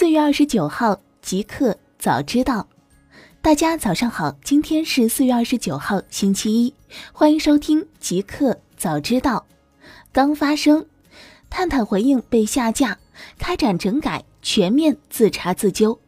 四月二十九号，即刻早知道，大家早上好，今天是四月二十九号，星期一，欢迎收听即刻早知道。刚发生，探探回应被下架，开展整改，全面自查自纠。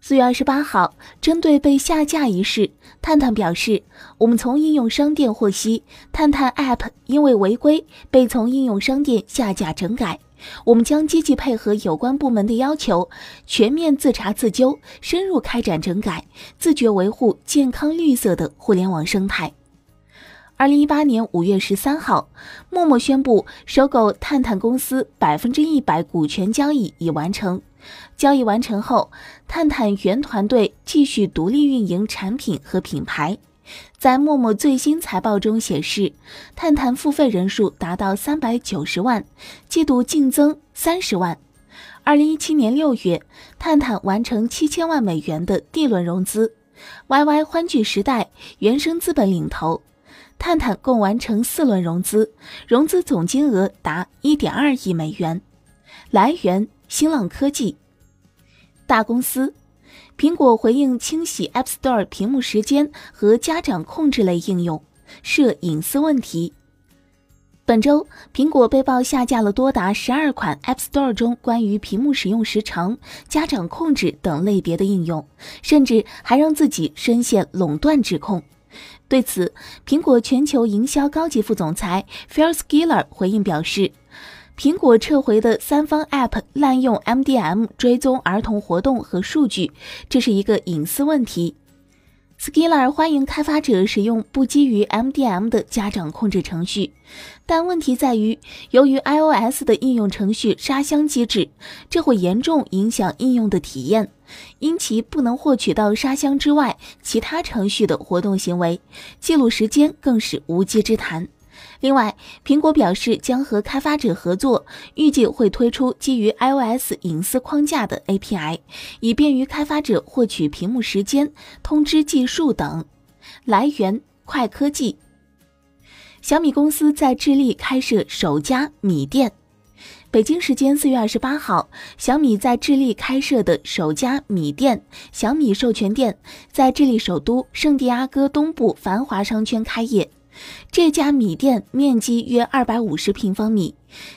四月二十八号，针对被下架一事，探探表示，我们从应用商店获悉，探探 App 因为违规被从应用商店下架整改。我们将积极配合有关部门的要求，全面自查自纠，深入开展整改，自觉维护健康绿色的互联网生态。二零一八年五月十三号，陌陌宣布收购探探公司百分之一百股权交易已完成。交易完成后，探探原团队继续独立运营产品和品牌。在陌陌最新财报中显示，探探付费人数达到三百九十万，季度净增三十万。二零一七年六月，探探完成七千万美元的 D 轮融资，YY 欢聚时代、原生资本领投，探探共完成四轮融资，融资总金额达一点二亿美元。来源：新浪科技。大公司。苹果回应清洗 App Store 屏幕时间和家长控制类应用，涉隐私问题。本周，苹果被曝下架了多达十二款 App Store 中关于屏幕使用时长、家长控制等类别的应用，甚至还让自己深陷垄断指控。对此，苹果全球营销高级副总裁 Phil Schiller 回应表示。苹果撤回的三方 App 滥用 MDM 追踪儿童活动和数据，这是一个隐私问题。Skiller 欢迎开发者使用不基于 MDM 的家长控制程序，但问题在于，由于 iOS 的应用程序沙箱机制，这会严重影响应用的体验，因其不能获取到沙箱之外其他程序的活动行为，记录时间更是无稽之谈。另外，苹果表示将和开发者合作，预计会推出基于 iOS 隐私框架的 API，以便于开发者获取屏幕时间、通知计数等。来源：快科技。小米公司在智利开设首家米店。北京时间四月二十八号，小米在智利开设的首家米店——小米授权店，在智利首都圣地亚哥东部繁华商圈开业。这家米店面积约二百五十平方米，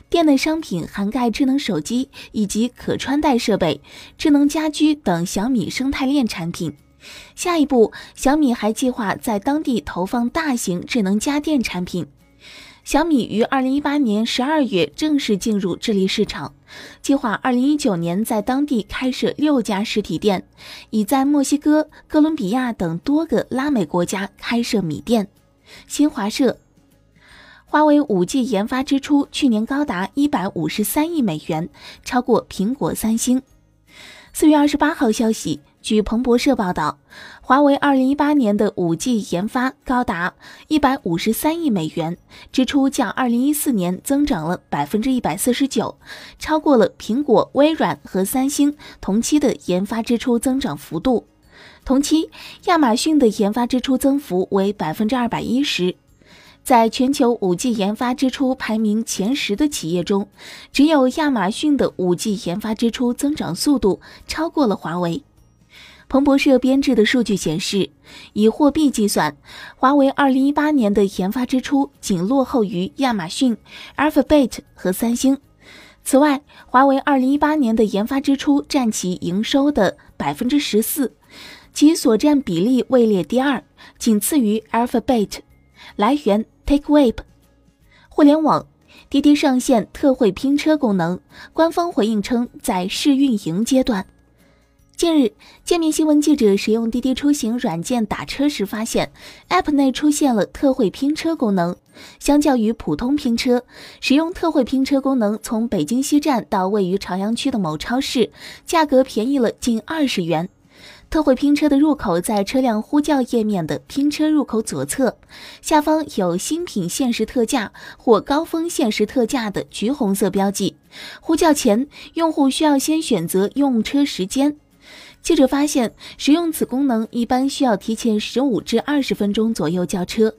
店内商品涵盖智能手机以及可穿戴设备、智能家居等小米生态链产品。下一步，小米还计划在当地投放大型智能家电产品。小米于二零一八年十二月正式进入智利市场，计划二零一九年在当地开设六家实体店，已在墨西哥、哥伦比亚等多个拉美国家开设米店。新华社，华为 5G 研发支出去年高达153亿美元，超过苹果、三星。四月二十八号消息，据彭博社报道，华为2018年的 5G 研发高达153亿美元，支出较2014年增长了149%，超过了苹果、微软和三星同期的研发支出增长幅度。同期，亚马逊的研发支出增幅为百分之二百一十。在全球五 G 研发支出排名前十的企业中，只有亚马逊的五 G 研发支出增长速度超过了华为。彭博社编制的数据显示，以货币计算，华为二零一八年的研发支出仅落后于亚马逊、Alphabet 和三星。此外，华为二零一八年的研发支出占其营收的百分之十四。其所占比例位列第二，仅次于 Alphabet。来源：TakeWeb。互联网，滴滴上线特惠拼车功能，官方回应称在试运营阶段。近日，界面新闻记者使用滴滴出行软件打车时发现，App 内出现了特惠拼车功能。相较于普通拼车，使用特惠拼车功能，从北京西站到位于朝阳区的某超市，价格便宜了近二十元。特惠拼车的入口在车辆呼叫页面的拼车入口左侧，下方有新品限时特价或高峰限时特价的橘红色标记。呼叫前，用户需要先选择用车时间。记者发现，使用此功能一般需要提前十五至二十分钟左右叫车。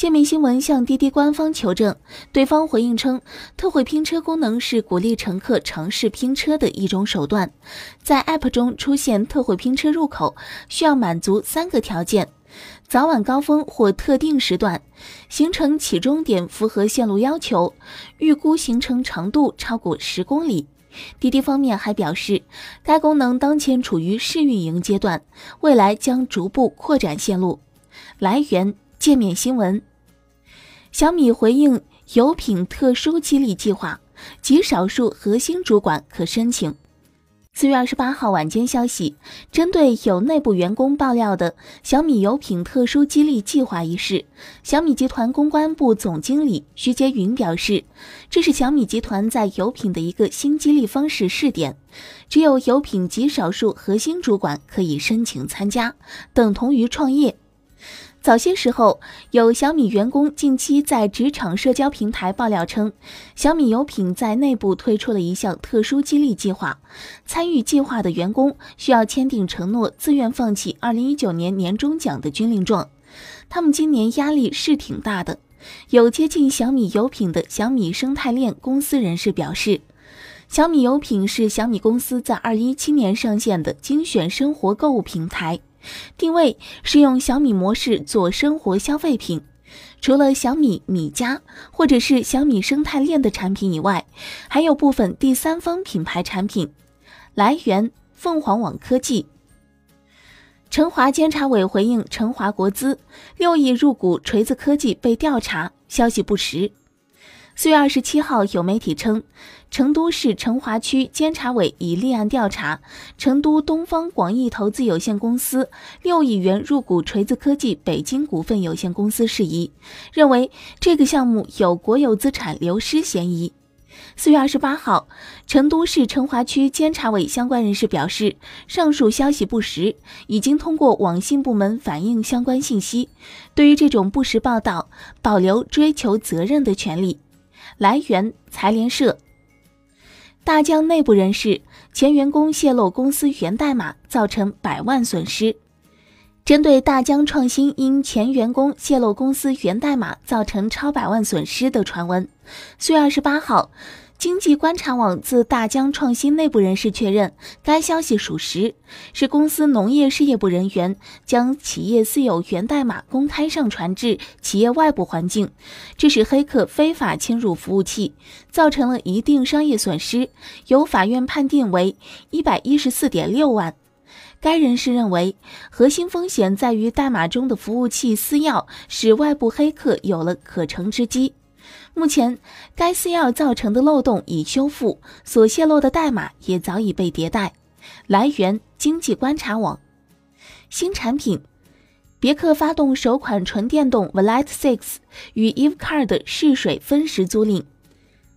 界面新闻向滴滴官方求证，对方回应称，特惠拼车功能是鼓励乘客尝试拼车的一种手段。在 App 中出现特惠拼车入口，需要满足三个条件：早晚高峰或特定时段，行程起终点符合线路要求，预估行程长度超过十公里。滴滴方面还表示，该功能当前处于试运营阶段，未来将逐步扩展线路。来源：界面新闻。小米回应有品特殊激励计划，极少数核心主管可申请。四月二十八号晚间消息，针对有内部员工爆料的小米有品特殊激励计划一事，小米集团公关部总经理徐杰云表示，这是小米集团在有品的一个新激励方式试点，只有有品极少数核心主管可以申请参加，等同于创业。早些时候，有小米员工近期在职场社交平台爆料称，小米有品在内部推出了一项特殊激励计划，参与计划的员工需要签订承诺，自愿放弃2019年年终奖的军令状。他们今年压力是挺大的。有接近小米有品的小米生态链公司人士表示，小米有品是小米公司在2017年上线的精选生活购物平台。定位是用小米模式做生活消费品，除了小米米家或者是小米生态链的产品以外，还有部分第三方品牌产品。来源：凤凰网科技。成华监察委回应成华国资六亿入股锤子科技被调查，消息不实。四月二十七号，有媒体称，成都市成华区监察委已立案调查成都东方广义投资有限公司六亿元入股锤子科技北京股份有限公司事宜，认为这个项目有国有资产流失嫌疑。四月二十八号，成都市成华区监察委相关人士表示，上述消息不实，已经通过网信部门反映相关信息，对于这种不实报道，保留追求责任的权利。来源：财联社。大疆内部人士，前员工泄露公司源代码，造成百万损失。针对大疆创新因前员工泄露公司源代码造成超百万损失的传闻，四月二十八号。经济观察网自大疆创新内部人士确认，该消息属实，是公司农业事业部人员将企业私有源代码公开上传至企业外部环境，致使黑客非法侵入服务器，造成了一定商业损失，由法院判定为一百一十四点六万。该人士认为，核心风险在于代码中的服务器私钥，使外部黑客有了可乘之机。目前，该私钥造成的漏洞已修复，所泄露的代码也早已被迭代。来源：经济观察网。新产品，别克发动首款纯电动 Volite Six 与 Eve Card 试水分时租赁。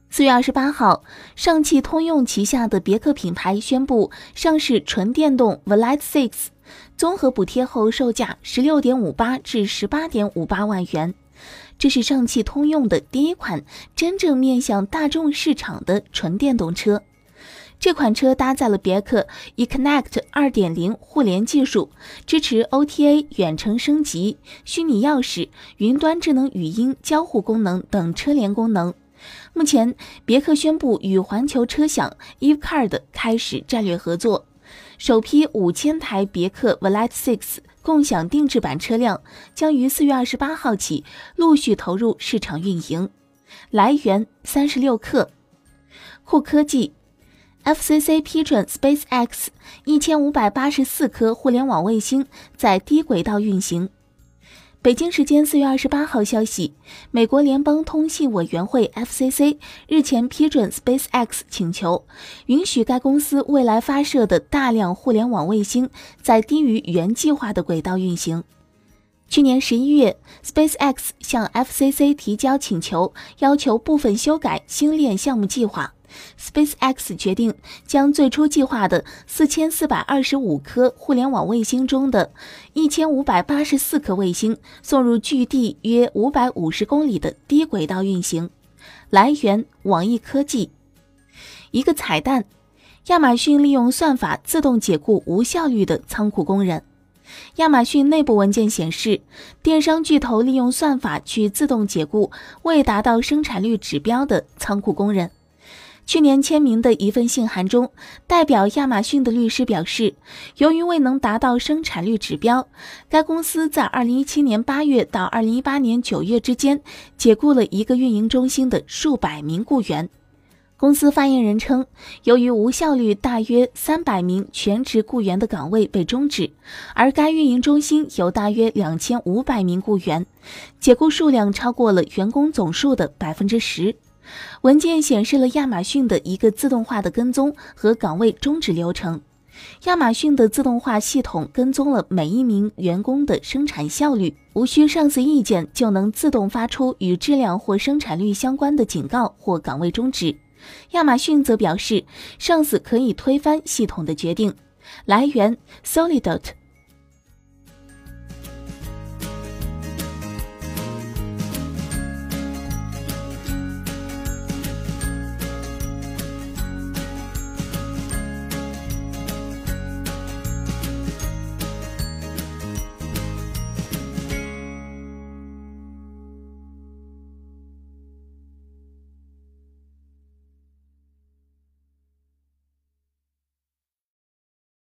四月二十八号，上汽通用旗下的别克品牌宣布上市纯电动 Volite Six，综合补贴后售价十六点五八至十八点五八万元。这是上汽通用的第一款真正面向大众市场的纯电动车。这款车搭载了别克 eConnect 2.0互联技术，支持 OTA 远程升级、虚拟钥匙、云端智能语音交互功能等车联功能。目前，别克宣布与环球车享 Evecard 开始战略合作，首批五千台别克 Velite Six。共享定制版车辆将于四月二十八号起陆续投入市场运营。来源：三十六氪。酷科技，FCC 批准 SpaceX 一千五百八十四颗互联网卫星在低轨道运行。北京时间四月二十八号消息，美国联邦通信委员会 FCC 日前批准 SpaceX 请求，允许该公司未来发射的大量互联网卫星在低于原计划的轨道运行。去年十一月，SpaceX 向 FCC 提交请求，要求部分修改星链项目计划。SpaceX 决定将最初计划的四千四百二十五颗互联网卫星中的一千五百八十四颗卫星送入距地约五百五十公里的低轨道运行。来源：网易科技。一个彩蛋：亚马逊利用算法自动解雇无效率的仓库工人。亚马逊内部文件显示，电商巨头利用算法去自动解雇未达到生产率指标的仓库工人。去年签名的一份信函中，代表亚马逊的律师表示，由于未能达到生产率指标，该公司在2017年8月到2018年9月之间解雇了一个运营中心的数百名雇员。公司发言人称，由于无效率，大约300名全职雇员的岗位被终止，而该运营中心有大约2500名雇员，解雇数量超过了员工总数的百分之十。文件显示了亚马逊的一个自动化的跟踪和岗位终止流程。亚马逊的自动化系统跟踪了每一名员工的生产效率，无需上司意见就能自动发出与质量或生产率相关的警告或岗位终止。亚马逊则表示，上司可以推翻系统的决定。来源：Solidot。